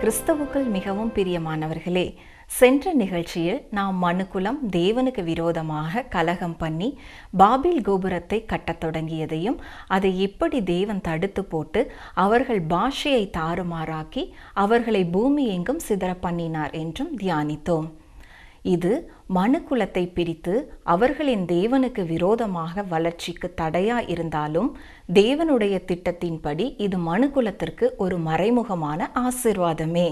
கிறிஸ்தவர்கள் மிகவும் பிரியமானவர்களே சென்ற நிகழ்ச்சியில் நாம் மனுக்குலம் தேவனுக்கு விரோதமாக கலகம் பண்ணி பாபில் கோபுரத்தை கட்டத் தொடங்கியதையும் அதை எப்படி தேவன் தடுத்து போட்டு அவர்கள் பாஷையை தாறுமாறாக்கி அவர்களை பூமி எங்கும் சிதற பண்ணினார் என்றும் தியானித்தோம். இது மனுக்குலத்தை பிரித்து அவர்களின் தேவனுக்கு விரோதமாக வளர்ச்சிக்கு தடையா இருந்தாலும் தேவனுடைய திட்டத்தின்படி இது மனுக்குலத்திற்கு ஒரு மறைமுகமான ஆசிர்வாதமே.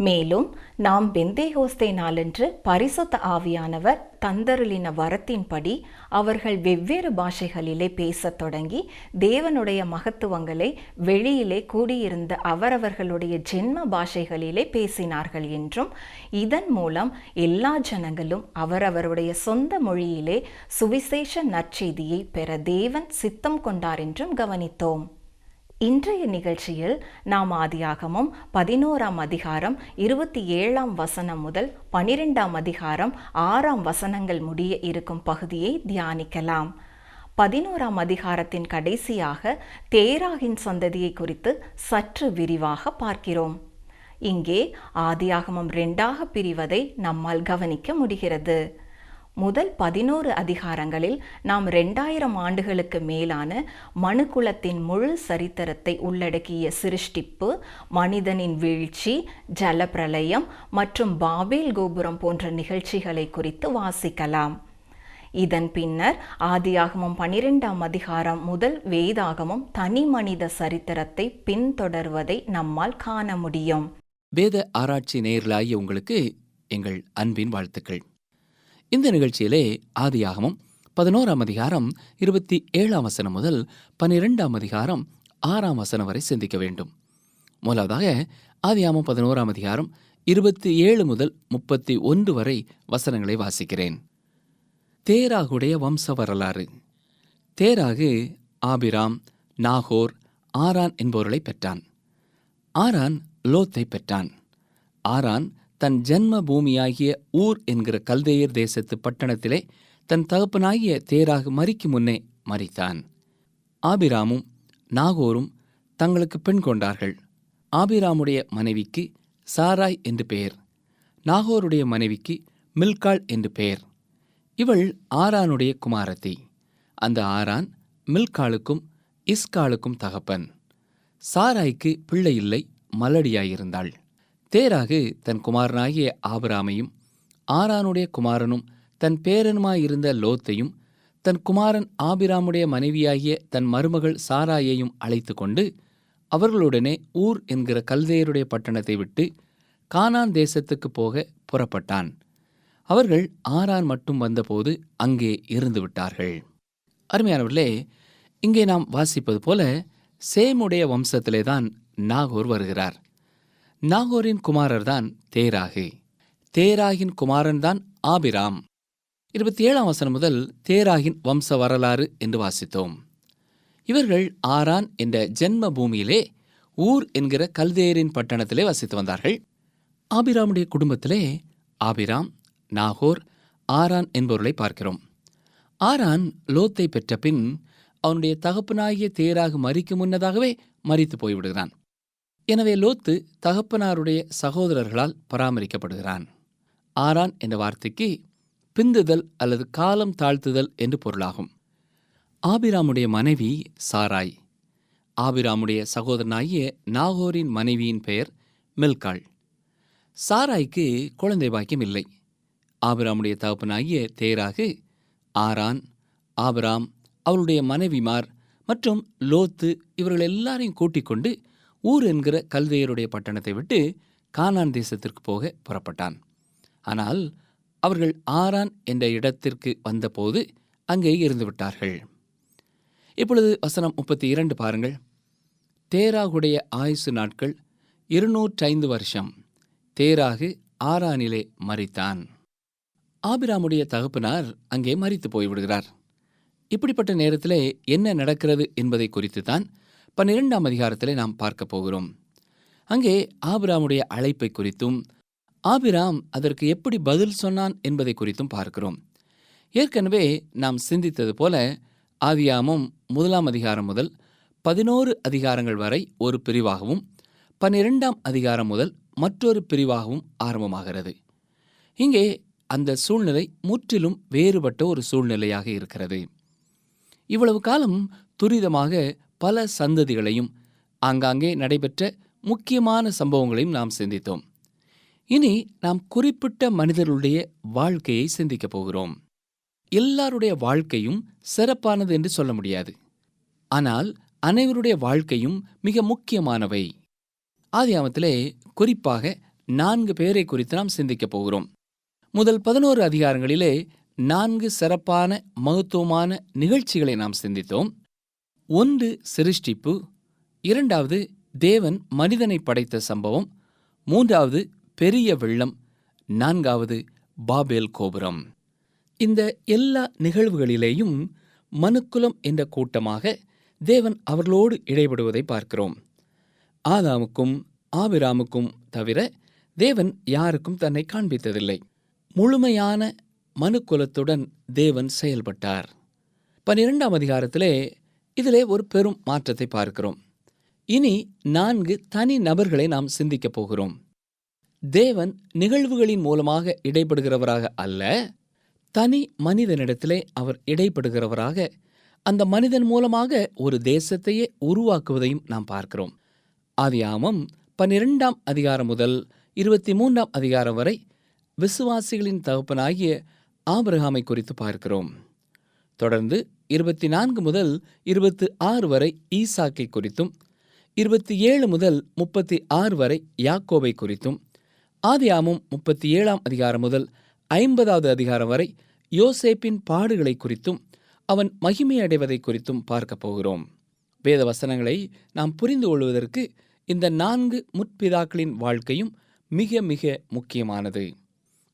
மேலும் நாம் பெந்தேகோஸ்தே நாளன்று பரிசுத்த ஆவியானவர் தந்தருளின வரத்தின்படி அவர்கள் வெவ்வேறு பாஷைகளிலே பேசத் தொடங்கி தேவனுடைய மகத்துவங்களை வெளியிலே கூடியிருந்த அவரவர்களுடைய ஜென்ம பாஷைகளிலே பேசினார்கள் என்றும் இதன் மூலம் எல்லா ஜனங்களும் அவரவருடைய சொந்த மொழியிலே சுவிசேஷ நற்செய்தியை பெற தேவன் சித்தம் கொண்டார் என்றும் கவனித்தோம். இன்றைய நிகழ்ச்சியில் நாம் ஆதியாகமும் பதினோராம் அதிகாரம் இருபத்தி ஏழாம் வசனம் முதல் பனிரெண்டாம் அதிகாரம் ஆறாம் வசனங்கள் முடிய இருக்கும் பகுதியை தியானிக்கலாம். பதினோராம் அதிகாரத்தின் கடைசியாக தேராகின் சந்ததியை குறித்து சற்று விரிவாக பார்க்கிறோம். இங்கே ஆதியாகமம் ரெண்டாக பிரிவதை நம்மால் கவனிக்க முடிகிறது. முதல் பதினோரு அதிகாரங்களில் நாம் ரெண்டாயிரம் ஆண்டுகளுக்கு மேலான மனுக்குலத்தின் முழு சரித்திரத்தை உள்ளடக்கிய சிருஷ்டிப்பு மனிதனின் வீழ்ச்சி ஜலப்பிரளயம் மற்றும் பாபேல் கோபுரம் போன்ற நிகழ்ச்சிகளை குறித்து வாசிக்கலாம். இதன் பின்னர் ஆதியாகமம் பனிரெண்டாம் அதிகாரம் முதல் வேதாகமம் தனி மனித சரித்திரத்தை பின்தொடர்வதை நம்மால் காண முடியும். வேத ஆராய்ச்சி நேயர்களாகிய உங்களுக்கு எங்கள் அன்பின் வாழ்த்துக்கள். இந்த நிகழ்ச்சியிலே ஆதியாகமும் பதினோராம் அதிகாரம் இருபத்தி ஏழாம் வசனம் முதல் பனிரெண்டாம் அதிகாரம் ஆறாம் வசனம் வரை சிந்திக்க வேண்டும். முதலாவதாக ஆதியாமம் பதினோராம் அதிகாரம் இருபத்தி ஏழு முதல் முப்பத்தி ஒன்று வரை வசனங்களை வாசிக்கிறேன். தேராகுடைய வம்ச வரலாறு தேராகு ஆபிராம் நாகோர் ஆரான் என்பவர்களை பெற்றான். ஆரான் லோத்தை பெற்றான். ஆரான் தன் ஜன்ம பூமியாகிய ஊர் என்கிற கல்தேயர் தேசத்து பட்டணத்திலே தன் தகப்பனாகிய தேராகு மறிக்கு முன்னே மறித்தான். ஆபிராமும் நாகோரும் தங்களுக்கு பெண் கொண்டார்கள். ஆபிராமுடைய மனைவிக்கு சாராய் என்று பெயர். நாகோருடைய மனைவிக்கு மில்காள் என்று பெயர். இவள் ஆரானுடைய குமாரத்தி. அந்த ஆரான் மில்காளுக்கும் இஸ்காளுக்கும் தகப்பன். சாராய்க்கு பிள்ளை இல்லை மலடியாயிருந்தாள். தேராகு தன் குமாரனாகிய ஆபிராமையும் ஆரானுடைய குமாரனும் தன் பேரனுமாயிருந்த லோத்தையும் தன் குமாரன் ஆபிராமுடைய மனைவியாகிய தன் மருமகள் சாராயையும் அழைத்து கொண்டு அவர்களுடனே ஊர் என்கிற கல்தேயருடைய பட்டணத்தை விட்டு கானான் தேசத்துக்கு போக புறப்பட்டான். அவர்கள் ஆரான் மட்டும் வந்தபோது அங்கே இருந்து விட்டார்கள் அருமையானவர்களே இங்கே நாம் வாசிப்பது போல சேமுடைய வம்சத்திலே தான் நாகூர் வருகிறார். நாகோரின் குமாரர் தான் தேராகி. தேராகின் குமாரன் தான் ஆபிராம். இருபத்தி ஏழாம் வசனம் முதல் தேராகின் வம்ச வரலாறு என்று வாசித்தோம். இவர்கள் ஆரான் என்ற ஜென்ம பூமியிலே ஊர் என்கிற கல்தேரின் பட்டணத்திலே வசித்து வந்தார்கள். ஆபிராமுடைய குடும்பத்திலே ஆபிராம் நாகோர் ஆரான் என்பவர்களை பார்க்கிறோம். ஆரான் லோத்தை பெற்ற பின் அவனுடைய தகப்பனாகிய தேராகு மறிக்கும் முன்னதாகவே மறித்து போய்விடுகிறான். எனவே லோத்து தகப்பனாருடைய சகோதரர்களால் பராமரிக்கப்படுகிறான். ஆரான் என்ற வார்த்தைக்கு பிந்துதல் அல்லது காலம் தாழ்த்துதல் என்று பொருளாகும். ஆபிராமுடைய மனைவி சாராய். ஆபிராமுடைய சகோதரனாகிய நாகோரின் மனைவியின் பெயர் மில்காள். சாராய்க்கு குழந்தை பாக்கியம் இல்லை. ஆபிராமுடைய தகப்பனாகிய தேராகு ஆரான் ஆபிராம் அவருடைய மனைவிமார் மற்றும் லோத்து இவர்கள் எல்லாரையும் கூட்டிக் கொண்டு ஊர் என்கிற கல்தையருடைய பட்டணத்தை விட்டு கானான் தேசத்திற்கு போக புறப்பட்டான். ஆனால் அவர்கள் ஆரான் என்ற இடத்திற்கு வந்தபோது அங்கே இருந்து விட்டார்கள் இப்பொழுது வசனம் முப்பத்தி இரண்டு பாருங்கள். தேராகுடைய ஆயுசு நாட்கள் இருநூற்றைந்து வருஷம். தேராகு ஆரானிலே மறித்தான் ஆபிராமுடைய தகப்பனார் அங்கே மறித்து போய்விடுகிறார். இப்படிப்பட்ட நேரத்திலே என்ன நடக்கிறது என்பதை குறித்து தான் பன்னிரெண்டாம் அதிகாரத்திலே நாம் பார்க்க போகிறோம். அங்கே ஆபிராமுடைய அழைப்பை குறித்தும் ஆபிராம் அதற்கு எப்படி பதில் சொன்னான் என்பதை குறித்தும் பார்க்கிறோம். ஏற்கனவே நாம் சிந்தித்தது போல ஆதியாமும் முதலாம் அதிகாரம் முதல் பதினோரு அதிகாரங்கள் வரை ஒரு பிரிவாகவும் பன்னிரெண்டாம் அதிகாரம் முதல் மற்றொரு பிரிவாகவும் ஆரம்பமாகிறது. இங்கே அந்த சூழ்நிலை முற்றிலும் வேறுபட்ட ஒரு சூழ்நிலையாக இருக்கிறது. இவ்வளவு காலம் துரிதமாக பல சந்ததிகளையும் ஆங்காங்கே நடைபெற்ற முக்கியமான சம்பவங்களையும் நாம் சிந்தித்தோம். இனி நாம் குறிப்பிட்ட மனிதர்களுடைய வாழ்க்கையை சிந்திக்கப் போகிறோம். எல்லாருடைய வாழ்க்கையும் சிறப்பானது என்று சொல்ல முடியாது. ஆனால் அனைவருடைய வாழ்க்கையும் மிக முக்கியமானவை. ஆதியாமத்திலே குறிப்பாக நான்கு பேரை குறித்து நாம் சிந்திக்கப் போகிறோம். முதல் பதினோரு அதிகாரங்களிலே நான்கு சிறப்பான மகத்துவமான நிகழ்ச்சிகளை நாம் சிந்தித்தோம். ஒன்று சிருஷ்டிப்பு இரண்டாவது தேவன் மனிதனை படைத்த சம்பவம் மூன்றாவது பெரிய வெள்ளம் நான்காவது பாபேல் கோபுரம். இந்த எல்லா நிகழ்வுகளிலேயும் மனுக்குலம் என்ற கூட்டமாக தேவன் அவர்களோடு இடைபடுவதை பார்க்கிறோம். ஆதாமுக்கும் ஆபிராமுக்கும் தவிர தேவன் யாருக்கும் தன்னை காண்பித்ததில்லை. முழுமையான மனுக்குலத்துடன் தேவன் செயல்பட்டார். பன்னிரெண்டாம் அதிகாரத்திலே இதிலே ஒரு பெரும் மாற்றத்தை பார்க்கிறோம். இனி நான்கு தனி நபர்களை நாம் சிந்திக்கப் போகிறோம். தேவன் நிகழ்வுகளின் மூலமாக இடைப்படுகிறவராக அல்ல தனி மனிதனிடத்திலே அவர் இடைப்படுகிறவராக அந்த மனிதன் மூலமாக ஒரு தேசத்தையே உருவாக்குவதையும் நாம் பார்க்கிறோம். ஆதியாமம் பன்னிரெண்டாம் அதிகாரம் முதல் இருபத்தி மூன்றாம் அதிகாரம் வரை விசுவாசிகளின் தகப்பனாகிய ஆபிரகாமை குறித்து பார்க்கிறோம். தொடர்ந்து இருபத்தி நான்கு முதல் இருபத்தி ஆறு வரை ஈசாக்கை குறித்தும் இருபத்தி ஏழு முதல் முப்பத்தி ஆறு வரை யாக்கோபை குறித்தும் ஆதியாமும் முப்பத்தி ஏழாம் அதிகாரம் முதல் ஐம்பதாவது அதிகாரம் வரை யோசேப்பின் பாடுகளை குறித்தும் அவன் மகிமையடைவதை குறித்தும் பார்க்கப் போகிறோம். வேத வசனங்களை நாம் புரிந்து கொள்வதற்கு இந்த நான்கு முற்பிதாக்களின் வாழ்க்கையும் மிக மிக முக்கியமானது.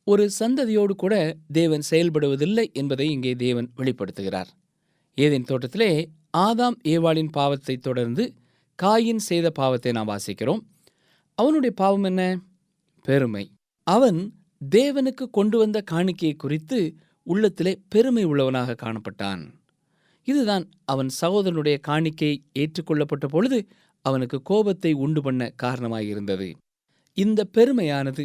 ஒரு சந்ததியோடு கூட தேவன் செயல்படுவதில்லை என்பதை இங்கே தேவன் வெளிப்படுத்துகிறார். ஏதேன் தோட்டத்திலே ஆதாம் ஏவாளின் பாவத்தை தொடர்ந்து காயின் செய்த பாவத்தை நாம் வாசிக்கிறோம். அவனுடைய பாவம் என்ன? பெருமை. அவன் தேவனுக்கு கொண்டு வந்த காணிக்கையை குறித்து உள்ளத்திலே பெருமை உள்ளவனாக காணப்பட்டான். இதுதான் அவன் சகோதரனுடைய காணிக்கை ஏற்றுக்கொள்ளப்பட்ட பொழுது அவனுக்கு கோபத்தை உண்டு பண்ண காரணமாயிருந்தது. இந்த பெருமையானது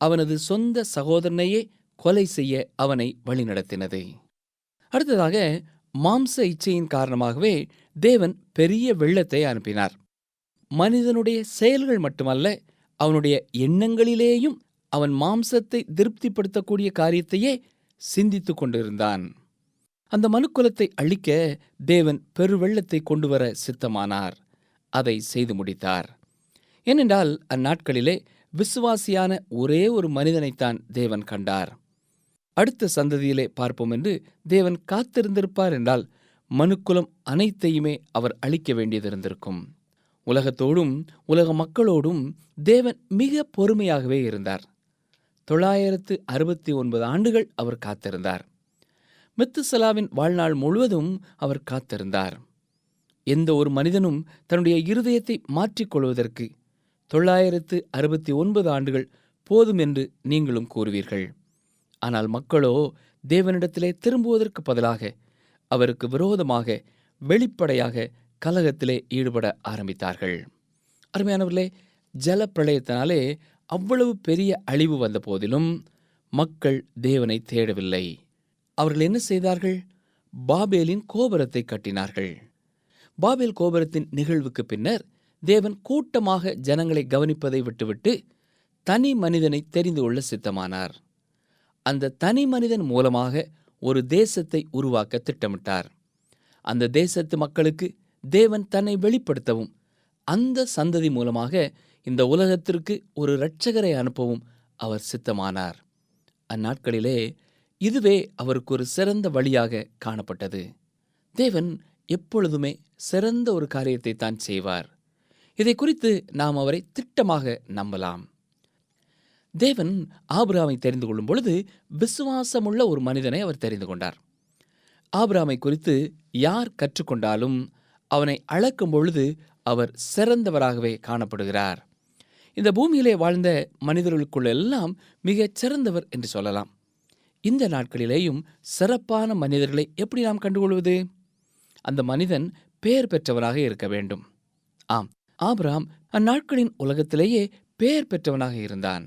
அவனது சொந்த சகோதரனையே கொலை செய்ய அவனை வழிநடத்தினது. அடுத்ததாக மாம்ச இச்சையின் காரணமாகவே தேவன் பெரிய வெள்ளத்தை அனுப்பினார். மனிதனுடைய செயல்கள் மட்டுமல்ல அவனுடைய எண்ணங்களிலேயும் அவன் மாம்சத்தை திருப்திப்படுத்தக்கூடிய காரியத்தையே சிந்தித்துக் கொண்டிருந்தான். அந்த மனுக்குலத்தை அழிக்க தேவன் பெருவெள்ளத்தை கொண்டு வர சித்தமானார். அதை செய்து முடித்தார். ஏனென்றால் அந்நாட்களிலே விசுவாசியான ஒரே ஒரு மனிதனைத்தான் தேவன் கண்டார். அடுத்த சந்ததியிலே பார்ப்போம் என்று தேவன் காத்திருந்திருப்பார் என்றால் மனுக்குலம் அனைத்தையுமே அவர் அழிக்க வேண்டியதிருந்திருக்கும். உலகத்தோடும் உலக மக்களோடும் தேவன் மிக பொறுமையாகவே இருந்தார். தொள்ளாயிரத்து அறுபத்தி ஒன்பது ஆண்டுகள் அவர் காத்திருந்தார். மெத்துசலாவின் வாழ்நாள் முழுவதும் அவர் காத்திருந்தார். எந்த ஒரு மனிதனும் தன்னுடைய இருதயத்தை மாற்றிக்கொள்வதற்கு தொள்ளாயிரத்து அறுபத்தி ஒன்பது ஆண்டுகள் போதும் என்று நீங்களும் கூறுவீர்கள். ஆனால் மக்களோ தேவனிடத்திலே திரும்புவதற்கு பதிலாக அவருக்கு விரோதமாக வெளிப்படையாக கலகத்திலே ஈடுபட ஆரம்பித்தார்கள். அருமையானவர்களே ஜல பிரளயத்தினாலே அவ்வளவு பெரிய அழிவு வந்த போதிலும் மக்கள் தேவனை தேடவில்லை. அவர்கள் என்ன செய்தார்கள்? பாபேலின் கோபுரத்தை கட்டினார்கள். பாபேல் கோபுரத்தின் நிகழ்வுக்கு பின்னர் தேவன் கூட்டமாக ஜனங்களை கவனிப்பதை விட்டுவிட்டு தனி மனிதனை தெரிந்து கொள்ள சித்தமானார். அந்த தனி மனிதன் மூலமாக ஒரு தேசத்தை உருவாக்க திட்டமிட்டார். அந்த தேசத்து மக்களுக்கு தேவன் தன்னை வெளிப்படுத்தவும் அந்த சந்ததி மூலமாக இந்த உலகத்திற்கு ஒரு இரட்சகரை அனுப்பவும் அவர் சித்தமானார். அந்நாட்களிலே இதுவே அவருக்கு ஒரு சிறந்த வழியாக காணப்பட்டது. தேவன் எப்பொழுதுமே சிறந்த ஒரு காரியத்தை தான் செய்வார். இதை குறித்து நாம் அவரை திட்டமாக நம்பலாம். தேவன் ஆபிராமை தெரிந்து கொள்ளும் பொழுது விசுவாசமுள்ள ஒரு மனிதனை அவர் தெரிந்து கொண்டார். ஆபிராமை குறித்து யார் கற்றுக்கொண்டாலும் அவனை அளக்கும் பொழுது அவர் சிறந்தவராகவே காணப்படுகிறார். இந்த பூமியிலே வாழ்ந்த மனிதர்களுக்குள்ளெல்லாம் மிகச் சிறந்தவர் என்று சொல்லலாம். இந்த நாட்களிலேயும் சிறப்பான மனிதர்களை எப்படி நாம் கண்டுகொள்வது? அந்த மனிதன் பெயர் பெற்றவராக இருக்க வேண்டும். ஆம். ஆபிரகாம் அந்நாட்களின் உலகத்திலேயே பெயர் பெற்றவனாக இருந்தான்.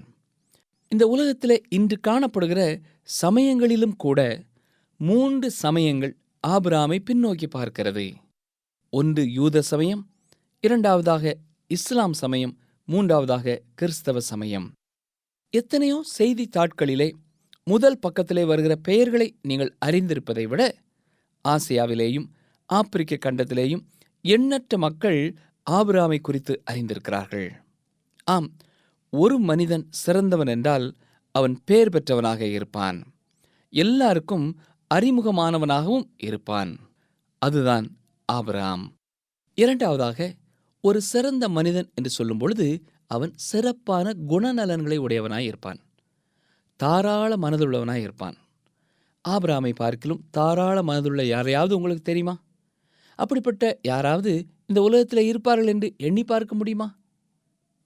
இந்த உலகத்தில் இன்று காணப்படுகிற சமயங்களிலும் கூட மூன்று சமயங்கள் ஆபிரகாமை பின்னோக்கி பார்க்கிறது. ஒன்று யூத சமயம் இரண்டாவதாக இஸ்லாம் சமயம் மூன்றாவதாக கிறிஸ்தவ சமயம். எத்தனையோ செய்தித்தாட்களிலே முதல் பக்கத்திலே வருகிற பெயர்களை நீங்கள் அறிந்திருப்பதை விட ஆசியாவிலேயும் ஆப்பிரிக்க கண்டத்திலேயும் எண்ணற்ற மக்கள் ஆபிராமை குறித்து அறிந்திருக்கிறார்கள். ஆம் ஒரு மனிதன் சிறந்தவன் என்றால் அவன் பெயர் பெற்றவனாக இருப்பான். எல்லாருக்கும் அறிமுகமானவனாகவும் இருப்பான். அதுதான் ஆபிராம் இரண்டாவதாக ஒரு சிறந்த மனிதன் என்று சொல்லும் பொழுது அவன் சிறப்பான குணநலன்களை உடையவனாய் இருப்பான். தாராள மனதுள்ளவனாய் இருப்பான். ஆபிராமை பார்க்கிலும் தாராள மனதுள்ள யாரையாவது உங்களுக்கு தெரியுமா? அப்படிப்பட்ட யாராவது இந்த உலகத்தில் இருப்பார்கள் என்று எண்ணி பார்க்க முடியுமா?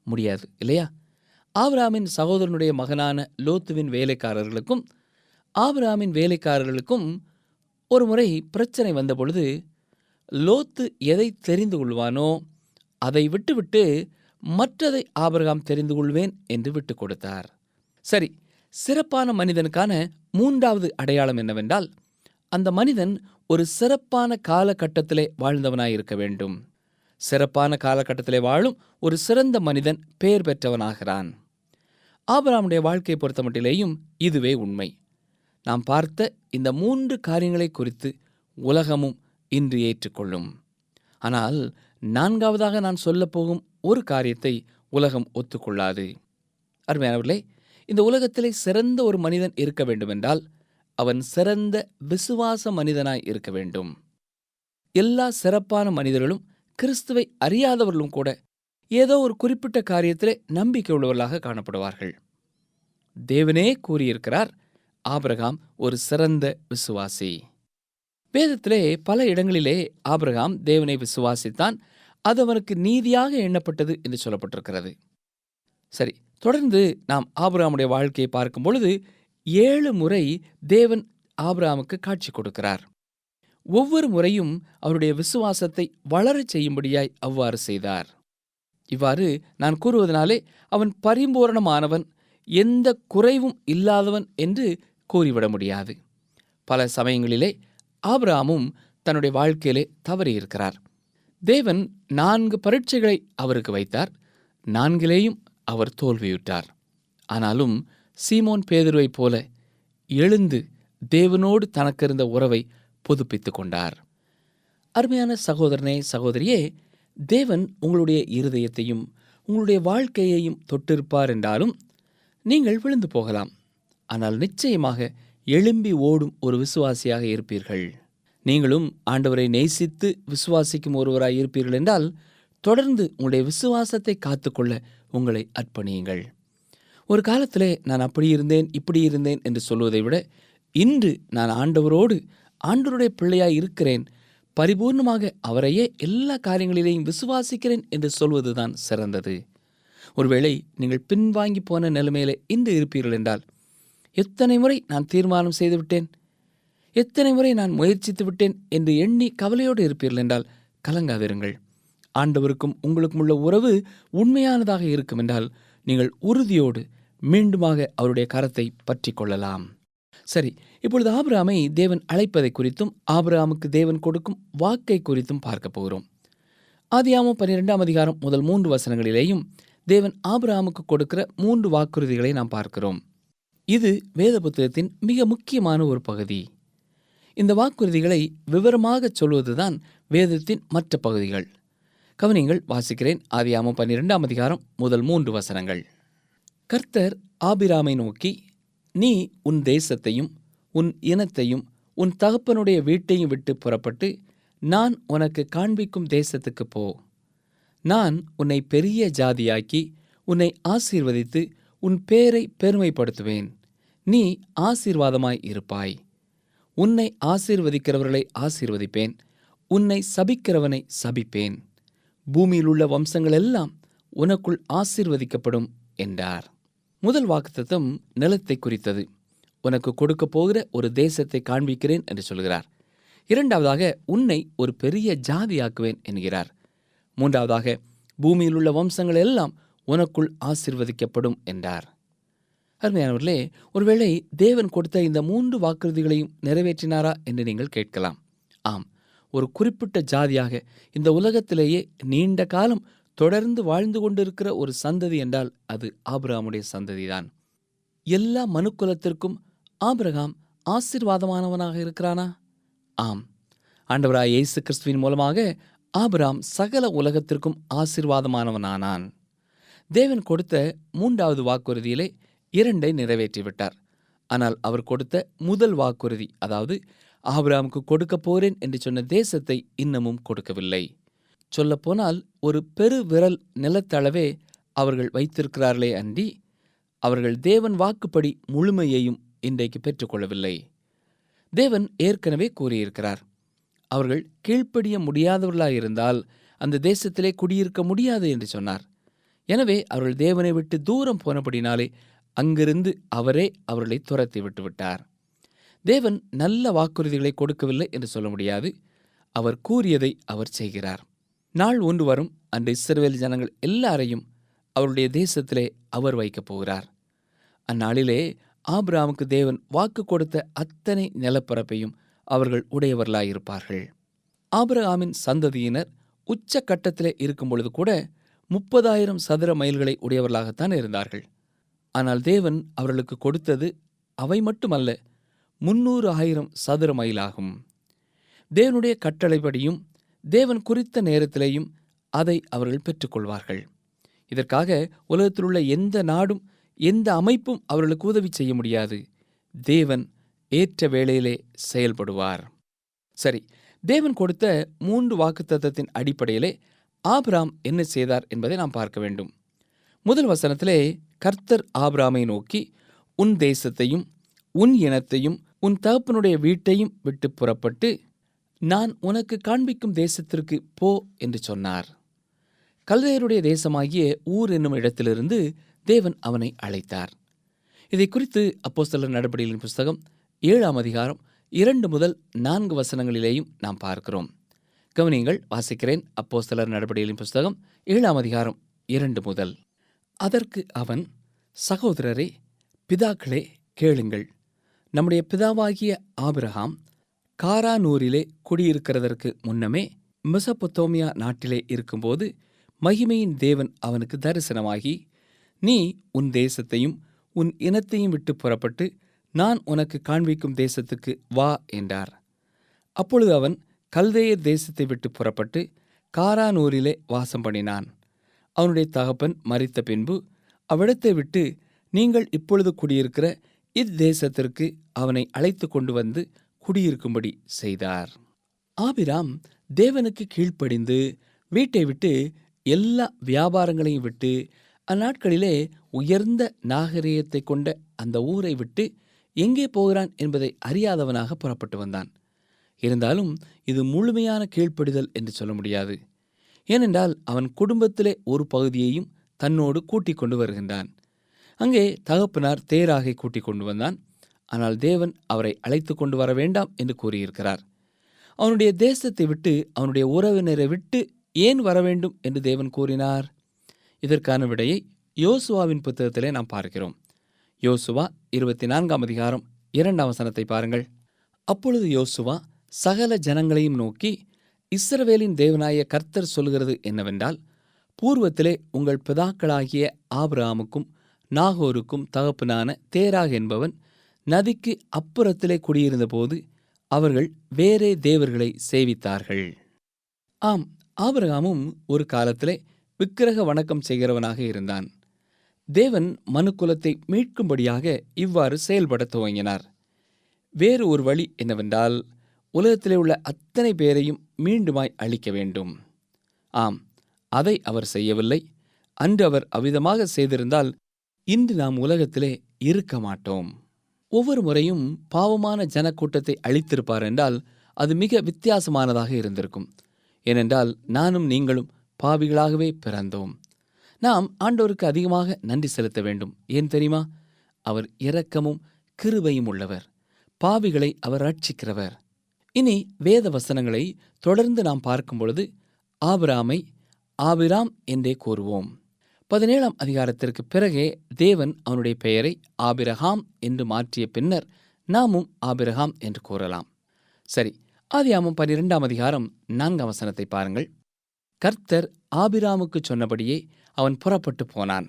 முடியாது இல்லையா? ஆபிராமின் சகோதரனுடைய மகனான லோத்துவின் வேலைக்காரர்களுக்கும் ஆபிராமின் வேலைக்காரர்களுக்கும் ஒரு முறை பிரச்சனை வந்தபொழுது லோத்து எதை தெரிந்து கொள்வானோ அதை விட்டுவிட்டு மற்றதை ஆபிரகாம் தெரிந்து கொள்வேன் என்று விட்டு கொடுத்தார். சரி சிறப்பான மனிதனுக்கான மூன்றாவது அடையாளம் என்னவென்றால் அந்த மனிதன் ஒரு சிறப்பான காலகட்டத்திலே வாழ்ந்தவனாய் இருக்க வேண்டும். சிறப்பான காலகட்டத்திலே வாழும் ஒரு சிறந்த மனிதன் பெயர் பெற்றவனாகிறான். ஆபராமுடைய வாழ்க்கையை பொறுத்தமட்டிலேயும் இதுவே உண்மை. நாம் பார்த்த இந்த மூன்று காரியங்களை குறித்து உலகமும் இன்று ஏற்றுக்கொள்ளும். ஆனால் நான்காவதாக நான் சொல்லப்போகும் ஒரு காரியத்தை உலகம் ஒத்துக்கொள்ளாது. அருமையானவர்களே இந்த உலகத்திலே சிறந்த ஒரு மனிதன் இருக்க வேண்டுமென்றால் அவன் சிறந்த விசுவாச மனிதனாய் இருக்க வேண்டும். எல்லா சிறப்பான மனிதர்களும் கிறிஸ்துவை அறியாதவர்களும் கூட ஏதோ ஒரு குறிப்பிட்ட காரியத்திலே நம்பிக்கை உள்ளவர்களாக காணப்படுவார்கள். தேவனே கூறியிருக்கிறார் ஆபிரகாம் ஒரு சிறந்த விசுவாசி. வேதத்திலே பல இடங்களிலே ஆபிரகாம் தேவனை விசுவாசித்தான் அது அவனுக்கு நீதியாக எண்ணப்பட்டது என்று சொல்லப்பட்டிருக்கிறது. சரி தொடர்ந்து நாம் ஆபிரகாமுடைய வாழ்க்கையை பார்க்கும் பொழுது ஏழு முறை தேவன் ஆபிரகாமுக்கு காட்சி கொடுக்கிறார். ஒவ்வொரு முறையும் அவருடைய விசுவாசத்தை வளரச் செய்யும்படியாய் அவ்வாறு செய்தார். இவ்வாறு நான் கூறுவதனாலே அவன் பரிபூரணமானவன் எந்த குறைவும் இல்லாதவன் என்று கூறிவிட முடியாது. பல சமயங்களிலே ஆபிரகாமும் தன்னுடைய வாழ்க்கையிலே தவறியிருக்கிறார். தேவன் நான்கு பரீட்சைகளை அவருக்கு வைத்தார் நான்கிலேயும் அவர் தோல்வியுற்றார். ஆனாலும் சீமோன் பேதுருவைப் போல எழுந்து தேவனோடு தனக்கிருந்த உறவை புதுப்பித்துக் கொண்டார். அருமையான சகோதரனே சகோதரியே தேவன் உங்களுடைய இருதயத்தையும் உங்களுடைய வாழ்க்கையையும் தொட்டிருப்பார் என்றாலும் நீங்கள் விழுந்து போகலாம். ஆனால் நிச்சயமாக எழும்பி ஓடும் ஒரு விசுவாசியாக இருப்பீர்கள். நீங்களும் ஆண்டவரை நேசித்து விசுவாசிக்கும் ஒருவராய் இருப்பீர்கள் என்றால் தொடர்ந்து உங்களுடைய விசுவாசத்தை காத்துக்கொள்ள உங்களை அர்ப்பணியுங்கள். ஒரு காலத்திலே நான் அப்படி இருந்தேன் இப்படி இருந்தேன் என்று சொல்வதை விட இன்று நான் ஆண்டவரோடு ஆண்டவருடைய பிள்ளையாய் இருக்கிறேன் பரிபூர்ணமாக அவரையே எல்லா காரியங்களிலேயும் விசுவாசிக்கிறேன் என்று சொல்வதுதான் சிறந்தது. ஒருவேளை நீங்கள் பின்வாங்கி போன நிலைமையில இன்று இருப்பீர்கள் என்றால் எத்தனை முறை நான் தீர்மானம் செய்துவிட்டேன் எத்தனை முறை நான் முயற்சித்து விட்டேன் என்று எண்ணி கவலையோடு இருப்பீர்கள் என்றால் கலங்காதிருங்கள். ஆண்டவருக்கும் உங்களுக்கும் உள்ள உறவு உண்மையானதாக இருக்கும் என்றால் நீங்கள் உறுதியோடு மீண்டுமாக அவருடைய கரத்தை பற்றி கொள்ளலாம் சரி இப்பொழுது ஆபிராமை தேவன் அழைப்பதை குறித்தும் ஆபிராமுக்கு தேவன் கொடுக்கும் வாக்கை குறித்தும் பார்க்க போகிறோம். ஆதியாமம் பன்னிரெண்டாம் அதிகாரம் முதல் மூன்று வசனங்களிலேயும் தேவன் ஆபிராமுக்கு கொடுக்கிற மூன்று வாக்குறுதிகளை நாம் பார்க்கிறோம். இது வேத புத்தகத்தின் மிக முக்கியமான ஒரு பகுதி. இந்த வாக்குறுதிகளை விவரமாகச் சொல்வதுதான் வேதத்தின் மற்ற பகுதிகள். கவனிங்கள் வாசிக்கிறேன். ஆதியாமம் பன்னிரெண்டாம் அதிகாரம் முதல் மூன்று வசனங்கள். கர்த்தர் ஆபிராமை நோக்கி நீ உன் தேசத்தையும் உன் இனத்தையும் உன் தகப்பனுடைய வீட்டையும் விட்டு புறப்பட்டு நான் உனக்கு காண்பிக்கும் தேசத்துக்கு போ. நான் உன்னை பெரிய ஜாதியாக்கி உன்னை ஆசீர்வதித்து உன் பேரை பெருமைப்படுத்துவேன். நீ ஆசீர்வாதமாய் இருப்பாய். உன்னை ஆசீர்வதிக்கிறவர்களை ஆசீர்வதிப்பேன். உன்னை சபிக்கிறவனை சபிப்பேன். பூமியில் உள்ள உனக்குள் ஆசீர்வதிக்கப்படும் என்றார். முதல் வாக்குத்தத்தம் நிலத்தை குறித்தது. உனக்கு கொடுக்க போகிற ஒரு தேசத்தை காண்பிக்கிறேன் என்று சொல்கிறார். இரண்டாவதாக உன்னை ஒரு பெரிய ஜாதியாக்குவேன் என்கிறார். மூன்றாவதாக பூமியில் உள்ள வம்சங்கள் எல்லாம் உனக்குள் ஆசிர்வதிக்கப்படும் என்றார். அருமையானவர்களே ஒருவேளை தேவன் கொடுத்த இந்த மூன்று வாக்குறுதிகளையும் நிறைவேற்றினாரா என்று நீங்கள் கேட்கலாம். ஆம் ஒரு குறிப்பிட்ட ஜாதியாக இந்த உலகத்திலேயே நீண்ட காலம் தொடர்ந்து வாழ்ந்து கொண்டிருக்கிற ஒரு சந்ததி என்றால் அது ஆபிரகாமுடைய சந்ததிதான். எல்லா மனுக்குலத்திற்கும் ஆபிரகாம் ஆசிர்வாதமானவனாக இருக்கிறானா? ஆம். ஆண்டவராய் இயேசு கிறிஸ்துவின் மூலமாக ஆபிராம் சகல உலகத்திற்கும் ஆசிர்வாதமானவனானான். தேவன் கொடுத்த மூன்றாவது வாக்குறுதியிலே இரண்டை நிறைவேற்றிவிட்டார். ஆனால் அவர் கொடுத்த முதல் வாக்குறுதி அதாவது ஆபிராமுக்கு கொடுக்க போறேன் என்று சொன்ன தேசத்தை இன்னமும் கொடுக்கவில்லை. சொல்லப்போனால் ஒரு பெரு விரல் நிலத்தளவே அவர்கள் வைத்திருக்கிறார்களே அன்றி அவர்கள் தேவன் வாக்குப்படி முழுமையையும் இன்றைக்கு பெற்றுக்கொள்ளவில்லை. தேவன் ஏற்கனவே கூறியிருக்கிறார் அவர்கள் கீழ்ப்படிய முடியாதவர்களாயிருந்தால் அந்த தேசத்திலே குடியிருக்க முடியாது என்று சொன்னார். எனவே அவர்கள் தேவனை விட்டு தூரம் போனபடினாலே அங்கிருந்து அவரே அவர்களை துரத்தி விட்டு விட்டார். தேவன் நல்ல வாக்குறுதிகளை கொடுக்கவில்லை என்று சொல்ல முடியாது அவர் கூறியதை அவர் செய்கிறார். நாள் ஒன்று வரும் அன்று இஸ்ரவேல் ஜனங்கள் எல்லாரையும் அவருடைய தேசத்திலே அவர் வைக்கப் போகிறார். அந்நாளிலே ஆபிராமுக்கு தேவன் வாக்கு கொடுத்த அத்தனை நிலப்பரப்பையும் அவர்கள் உடையவர்களாயிருப்பார்கள். ஆபிரகாமின் சந்ததியினர் உச்ச கட்டத்திலே இருக்கும் பொழுது கூட முப்பதாயிரம் சதுர மைல்களை உடையவர்களாகத்தான் இருந்தார்கள். ஆனால் தேவன் அவர்களுக்கு கொடுத்தது அவை மட்டுமல்ல முன்னூறு ஆயிரம் சதுர மைலாகும். தேவனுடைய கட்டளைப்படியும் தேவன் குறித்த நேரத்திலேயும் அதை அவர்கள் பெற்றுக்கொள்வார்கள். இதற்காக உலகத்திலுள்ள எந்த நாடும் எந்த அமைப்பும் அவர்களுக்கு உதவி செய்ய முடியாது. தேவன் ஏற்ற வேளையிலே செயல்படுவார். சரி தேவன் கொடுத்த மூன்று வாக்குத்தத்தத்தின் அடிப்படையிலே ஆபிராம் என்ன செய்தார் என்பதை நாம் பார்க்க வேண்டும். முதல் வசனத்திலே கர்த்தர் ஆபிராமை நோக்கி உன் தேசத்தையும் உன் இனத்தையும் உன் தகப்பனுடைய வீட்டையும் விட்டு புறப்பட்டு நான் உனக்கு காண்பிக்கும் தேசத்திற்கு போ என்று சொன்னார். கல்தையருடைய தேசமாகிய ஊர் என்னும் இடத்திலிருந்து தேவன் அவனை அழைத்தார். இதை குறித்து அப்போஸ்தலர் நடபடிகளின் புஸ்தகம் ஏழாம் அதிகாரம் இரண்டு முதல் நான்கு வசனங்களிலேயும் நாம் பார்க்கிறோம். கவனியங்கள் வாசிக்கிறேன். அப்போஸ்தலர் நடபடிகளின் புஸ்தகம் ஏழாம் அதிகாரம் இரண்டு முதல். அதற்கு அவன் சகோதரரே பிதாக்களே கேளுங்கள். நம்முடைய பிதாவாகிய ஆபிரகாம் காரானூரிலே குடியிருக்கிறதற்கு முன்னமே மெசபொத்தோமியா நாட்டிலே இருக்கும்போது மகிமையின் தேவன் அவனுக்கு தரிசனமாகி நீ உன் தேசத்தையும் உன் இனத்தையும் விட்டு புறப்பட்டு நான் உனக்கு காண்பிக்கும் தேசத்துக்கு வா என்றார். அப்பொழுது அவன் கல்தேயர் தேசத்தை விட்டு புறப்பட்டு காரானூரிலே வாசம் பண்ணினான். அவனுடைய தகப்பன் மறித்த பின்பு அவ்விடத்தை விட்டு நீங்கள் இப்பொழுது குடியிருக்கிற இத்தேசத்திற்கு அவனை அழைத்து கொண்டு வந்து குடியிருக்கும்படி செய்தார். ஆபிராம் தேவனுக்கு கீழ்ப்படிந்து வீட்டை விட்டு எல்லா வியாபாரங்களையும் விட்டு அந்நாட்களிலே உயர்ந்த நாகரீகத்தை கொண்ட அந்த ஊரை விட்டு எங்கே போகிறான் என்பதை அறியாதவனாக புறப்பட்டு வந்தான். இருந்தாலும் இது முழுமையான கீழ்ப்படிதல் என்று சொல்ல முடியாது. ஏனென்றால் அவன் குடும்பத்திலே ஒரு பகுதியையும் தன்னோடு கூட்டிக் கொண்டு வருகின்றான். அங்கே தகப்பனார் தேராகை கூட்டிக் கொண்டு வந்தான். ஆனால் தேவன் அவரை அழைத்து கொண்டு வர வேண்டாம் என்று கூறியிருக்கிறார். அவனுடைய தேசத்தை விட்டு அவனுடைய உறவினரை விட்டு ஏன் வர வேண்டும் என்று தேவன் கூறினார்? இதற்கான விடையை யோசுவாவின் புத்தகத்திலே நாம் பார்க்கிறோம். யோசுவா இருபத்தி நான்காம் அதிகாரம் இரண்டாம் வசனத்தை பாருங்கள். அப்பொழுது யோசுவா சகல ஜனங்களையும் நோக்கி இஸ்ரவேலின் தேவனாய கர்த்தர் சொல்கிறது என்னவென்றால் பூர்வத்திலே உங்கள் பிதாக்களாகிய ஆபிரகாமுக்கும் நாகோருக்கும் தகப்பனான தேராக என்பவன் நதிக்கு அப்புறத்திலே குடியிருந்தபோது அவர்கள் வேறே தேவர்களை சேவித்தார்கள். ஆம் ஆபிரகாமும் ஒரு காலத்திலே விக்கிரக வணக்கம் செய்கிறவனாக இருந்தான். தேவன் மனுக்குலத்தை மீட்கும்படியாக இவ்வாறு செயல்பட துவங்கினார். வேறு ஒரு வழி என்னவென்றால் உலகத்திலே உள்ள அத்தனை பேரையும் மீண்டுமாய் அழிக்க வேண்டும். ஆம் அதை அவர் செய்யவில்லை. அன்று அவர் அவ்விதமாக செய்திருந்தால் இன்று நாம் உலகத்திலே இருக்க மாட்டோம். ஒவ்வொரு முறையும் பாவமான ஜனக்கூட்டத்தை அழித்திருப்பார் என்றால் அது மிக வித்தியாசமானதாக இருந்திருக்கும். ஏனென்றால் நானும் நீங்களும் பாவிகளாகவே பிறந்தோம். நாம் ஆண்டோருக்கு அதிகமாக நன்றி செலுத்த வேண்டும். ஏன் தெரியுமா? அவர் இரக்கமும் கிருபையும் உள்ளவர். பாவிகளை அவர் ரட்சிக்கிறவர். இனி வேத வசனங்களை தொடர்ந்து நாம் பார்க்கும் பொழுது ஆபிராமை ஆபிராம் என்றே கூறுவோம். பதினேழாம் அதிகாரத்திற்கு பிறகே தேவன் அவனுடைய பெயரை ஆபிரகாம் என்று மாற்றிய பின்னர் நாமும் ஆபிரகாம் என்று கூறலாம். சரி ஆதியாமம் பன்னிரெண்டாம் அதிகாரம் நான்காம் வசனத்தை பாருங்கள். கர்த்தர் ஆபிராமுக்கு சொன்னபடியே அவன் புறப்பட்டு போனான்.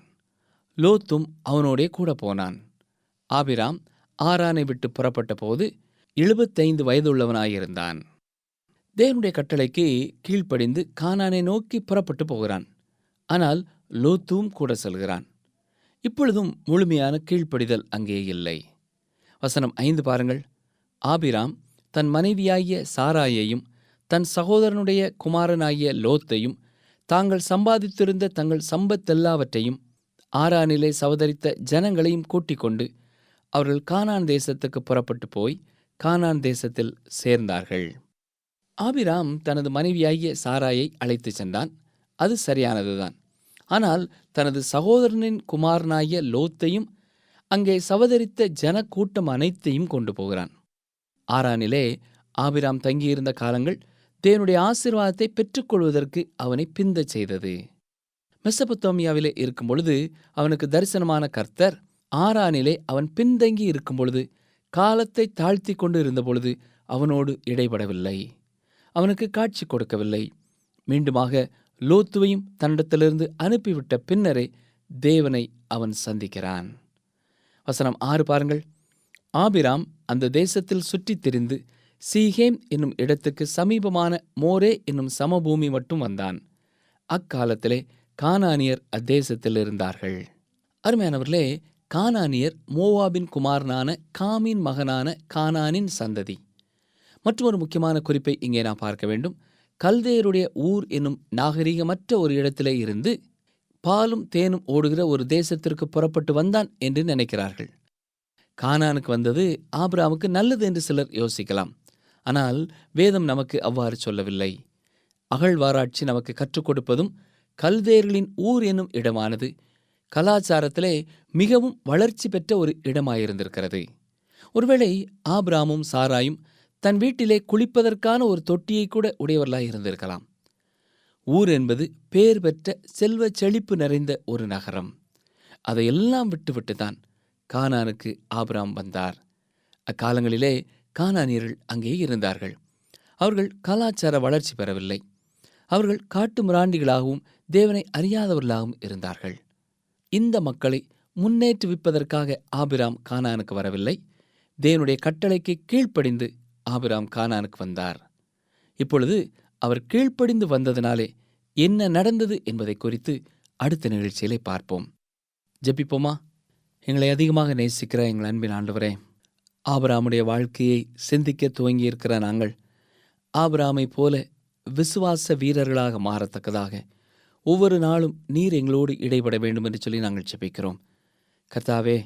லோத்தும் அவனோடே கூட போனான். ஆபிராம் ஆரானை விட்டு புறப்பட்ட போது எழுபத்தைந்து வயதுள்ளவனாயிருந்தான். தேவனுடைய கட்டளைக்கு கீழ்ப்படிந்து கானானை நோக்கி புறப்பட்டு போகிறான். ஆனால் லூத்தும் கூட செல்கிறான் இப்பொழுதும் முழுமையான கீழ்ப்படிதல் அங்கே இல்லை. வசனம் ஐந்து பாருங்கள். ஆபிராம் தன் மனைவியாகிய சாராயையும் தன் சகோதரனுடைய குமாரனாகிய லோத்தையும் தாங்கள் சம்பாதித்திருந்த தங்கள் சம்பத்தெல்லாவற்றையும் ஆறானிலே சவதரித்த ஜனங்களையும் கூட்டிக் கொண்டு அவர்கள் கானான் தேசத்துக்கு புறப்பட்டு போய் கானான் தேசத்தில் சேர்ந்தார்கள். ஆபிராம் தனது மனைவியாகிய சாராயை அழைத்துச் சென்றான். அது சரியானதுதான். ஆனால் தனது சகோதரனின் குமாரனாகிய லோத்தையும் அங்கே சவதரித்த ஜனக்கூட்டம் அனைத்தையும் கொண்டு போகிறான். ஆறானிலே ஆபிராம் தங்கியிருந்த காலங்கள் தேவனுடைய ஆசீர்வாதத்தை பெற்றுக்கொள்வதற்கு அவனை பிந்தச் செய்தது. மெசபத்தோமியாவிலே இருக்கும் பொழுது அவனுக்கு தரிசனமான கர்த்தர் ஆறானிலே அவன் பின்தங்கி இருக்கும் பொழுது காலத்தை தாழ்த்தி கொண்டு இருந்த பொழுது அவனோடு இடைபடவில்லை அவனுக்கு காட்சி கொடுக்கவில்லை. மீண்டுமாக லோத்துவையும் தன்னிடத்திலிருந்து அனுப்பிவிட்ட பின்னரே தேவனை அவன் சந்திக்கிறான். வசனம் ஆறு பாருங்கள். ஆபிராம் அந்த தேசத்தில் சுற்றித் திரிந்து சீகேம் என்னும் இடத்துக்கு சமீபமான மோரே என்னும் சமபூமி மட்டும் வந்தான். அக்காலத்திலே கானானியர் அத்தேசத்தில் இருந்தார்கள். அருமையானவர்களே கானானியர் மோவாபின் குமாரனான காமின் மகனான கானானின் சந்ததி. மற்றொரு முக்கியமான குறிப்பை இங்கே நான் பார்க்க வேண்டும். கல்தேயருடைய ஊர் என்னும் நாகரிகமற்ற ஒரு இடத்திலே இருந்து பாலும் தேனும் ஓடுகிற ஒரு தேசத்திற்கு புறப்பட்டு வந்தான் என்று நினைக்கிறார்கள். கானானுக்கு வந்தது ஆபிராமுக்கு நல்லது என்று சிலர் யோசிக்கலாம். ஆனால் வேதம் நமக்கு அவ்வாறு சொல்லவில்லை. அகழ்வாராய்ச்சி நமக்கு கற்றுக் கொடுப்பதும் கல்தேயர்களின் ஊர் என்னும் இடமானது கலாச்சாரத்திலே மிகவும் வளர்ச்சி பெற்ற ஒரு இடமாயிருந்திருக்கிறது. ஒருவேளை ஆபிராமும் சாராயும் தன் வீட்டிலே குளிப்பதற்கான ஒரு தொட்டியை கூட உடையவர்களாய் இருந்திருக்கலாம். ஊர் என்பது பேர் பெற்ற செல்வ செழிப்பு நிறைந்த ஒரு நகரம். அதையெல்லாம் விட்டுவிட்டு தான் கானானுக்கு ஆபிராம் வந்தார். அக்காலங்களிலே கானானியர்கள் அங்கே இருந்தார்கள். அவர்கள் கலாச்சார வளர்ச்சி பெறவில்லை. அவர்கள் காட்டு மிராண்டிகளாகவும் தேவனை அறியாதவர்களாகவும் இருந்தார்கள். இந்த மக்களை முன்னேற்றுவிப்பதற்காக ஆபிராம் கானானுக்கு வரவில்லை. தேவனுடைய கட்டளைக்கு கீழ்ப்படிந்து ஆபிராம் கானானுக்கு வந்தார். இப்பொழுது அவர் கீழ்ப்படிந்து வந்ததினாலே என்ன நடந்தது என்பதை குறித்து அடுத்த நிகழ்ச்சியிலே பார்ப்போம். ஜெபிப்போமா? எங்களை அதிகமாக நேசிக்கிற எங்கள் அன்பின் ஆண்டவரே ஆபராமுடைய வாழ்க்கையை சிந்திக்க துவங்கியிருக்கிற நாங்கள் ஆபராமை போல விசுவாச வீரர்களாக மாறத்தக்கதாக ஒவ்வொரு நாளும் நீர் எங்களோடு இடைபட வேண்டும் என்று சொல்லி நாங்கள் ஜெபிக்கிறோம். கர்த்தாவே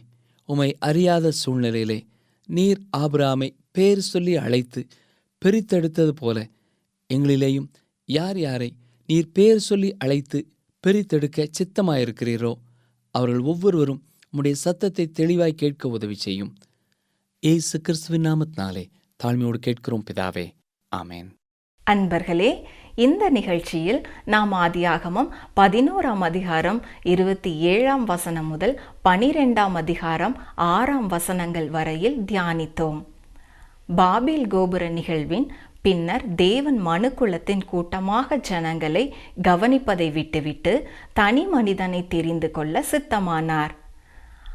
உமை அறியாத சூழ்நிலையிலே நீர் ஆபிராமை பேர் சொல்லி அழைத்து பிரித்தெடுத்தது போல எங்களிலேயும் யார் யாரை நீர் பேர் சொல்லி அழைத்து பிரித்தெடுக்க சித்தமாயிருக்கிறீரோ அவர்கள் ஒவ்வொருவரும் உம்முடைய சத்தத்தை தெளிவாய் கேட்க உதவி செய்யும். ஏசு கிறிஸ்துவின் நாமத்தினாலே தாழ்மையோடு கேட்கிறோம் பிதாவே. ஆமேன். அன்பர்களே இந்த நிகழ்ச்சியில் நாம் ஆதியாகமம் பதினோராம் அதிகாரம் இருபத்தி ஏழாம் வசனம் முதல் பனிரெண்டாம் அதிகாரம் ஆறாம் வசனங்கள் வரையில் தியானித்தோம். பாபில் கோபுர நிகழ்வின் பின்னர் தேவன் மனுக்குலத்தின் கூட்டமாக ஜனங்களை கவனிப்பதை விட்டுவிட்டு தனி மனிதனை தெரிந்து கொள்ள சித்தமானார்.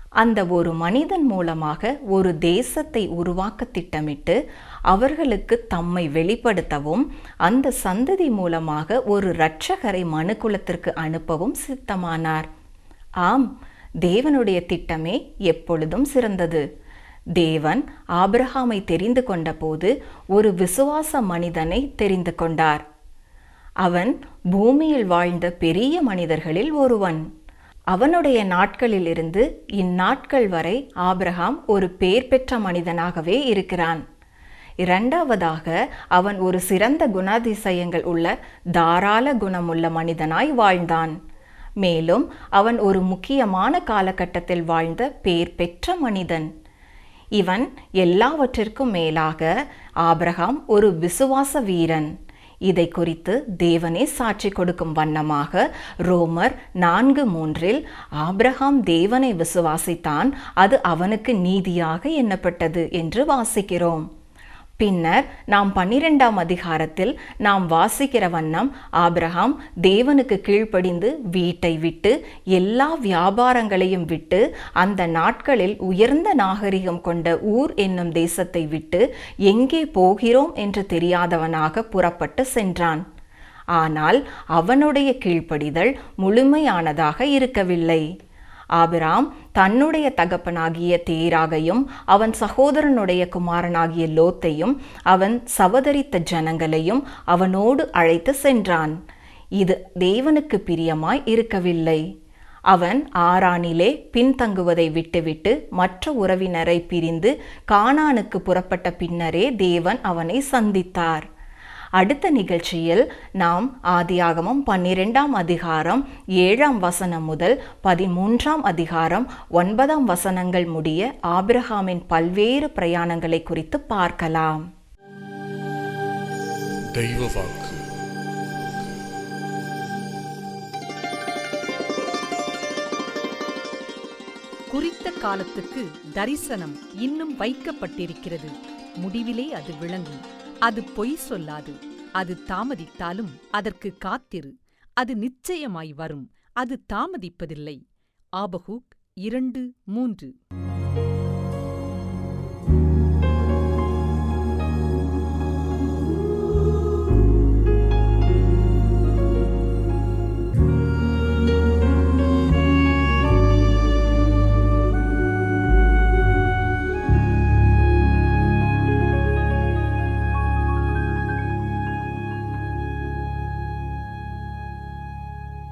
அந்த ஒரு மனிதன் மூலமாக ஒரு தேசத்தை உருவாக்க திட்டமிட்டு அவர்களுக்கு தம்மை வெளிப்படுத்தவும் அந்த சந்ததி மூலமாக ஒரு இரட்சகரை மனுக்குலத்திற்கு அனுப்பவும் சித்தமானார். ஆம் தேவனுடைய திட்டமே எப்பொழுதும் சிறந்தது. தேவன் ஆபிரஹாமை தெரிந்து கொண்டபோது ஒரு விசுவாச மனிதனை தெரிந்து கொண்டார். அவன் பூமியில் வாழ்ந்த பெரிய மனிதர்களில் ஒருவன். அவனுடைய நாட்களிலிருந்து இந்நாட்கள் வரை ஆபிரகாம் ஒரு பேர் பெற்ற மனிதனாகவே இருக்கிறான். இரண்டாவதாக அவன் ஒரு சிறந்த குணாதிசயங்கள் உள்ள தாராள குணமுள்ள மனிதனாய் வாழ்ந்தான். மேலும் அவன் ஒரு முக்கியமான காலகட்டத்தில் வாழ்ந்த பேர் பெற்ற மனிதன். இவன் எல்லாவற்றிற்கும் மேலாக ஆபிரகாம் ஒரு விசுவாச வீரன். இதை குறித்து தேவனே சாட்சி கொடுக்கும் வண்ணமாக ரோமர் நான்கு மூன்றில் ஆபிரகாம் தேவனை விசுவாசித்தான் அது அவனுக்கு நீதியாக எண்ணப்பட்டது என்று வாசிக்கிறோம். பின்னர் நாம் பன்னிரெண்டாம் அதிகாரத்தில் நாம் வாசிக்கிற வண்ணம் ஆபிரகாம் தேவனுக்கு கீழ்ப்படிந்து வீட்டை விட்டு எல்லா வியாபாரங்களையும் விட்டு அந்த நாட்களில் உயர்ந்த நாகரிகம் கொண்ட ஊர் என்னும் தேசத்தை விட்டு எங்கே போகிறோம் என்று தெரியாதவனாக புறப்பட்டு சென்றான். ஆனால் அவனுடைய கீழ்ப்படிதல் முழுமையானதாக இருக்கவில்லை. ஆபிராம் தன்னுடைய தகப்பனாகிய தேராகையும் அவன் சகோதரனுடைய குமாரனாகிய லோத்தையும் அவன் சவதரித்த ஜனங்களையும் அவனோடு அழைத்து சென்றான். இது தேவனுக்கு பிரியமாய் இருக்கவில்லை. அவன் ஆரானிலே பின்தங்குவதை விட்டுவிட்டு மற்ற உறவினரை பிரிந்து கானானுக்கு புறப்பட்ட பின்னரே தேவன் அவனை சந்தித்தார். அடுத்த நிகழ்ச்சியில் நாம் ஆதியாகமம் பன்னிரெண்டாம் அதிகாரம் ஏழாம் வசனம் முதல் பதிமூன்றாம் அதிகாரம் ஒன்பதாம் வசனங்கள் முடிய ஆபிரகாமின் பல்வேறு பிரயாணங்களை குறித்து பார்க்கலாம். தெய்வ வாக்கு குறித்த காலத்துக்கு தரிசனம் இன்னும் வைக்கப்பட்டிருக்கிறது. முடிவிலே அது விளங்கும். அது பொய் சொல்லாது. அது தாமதித்தாலும் அதற்கு காத்திரு. அது நிச்சயமாய் வரும். அது தாமதிப்பதில்லை. ஆபகூக் இரண்டு மூன்று.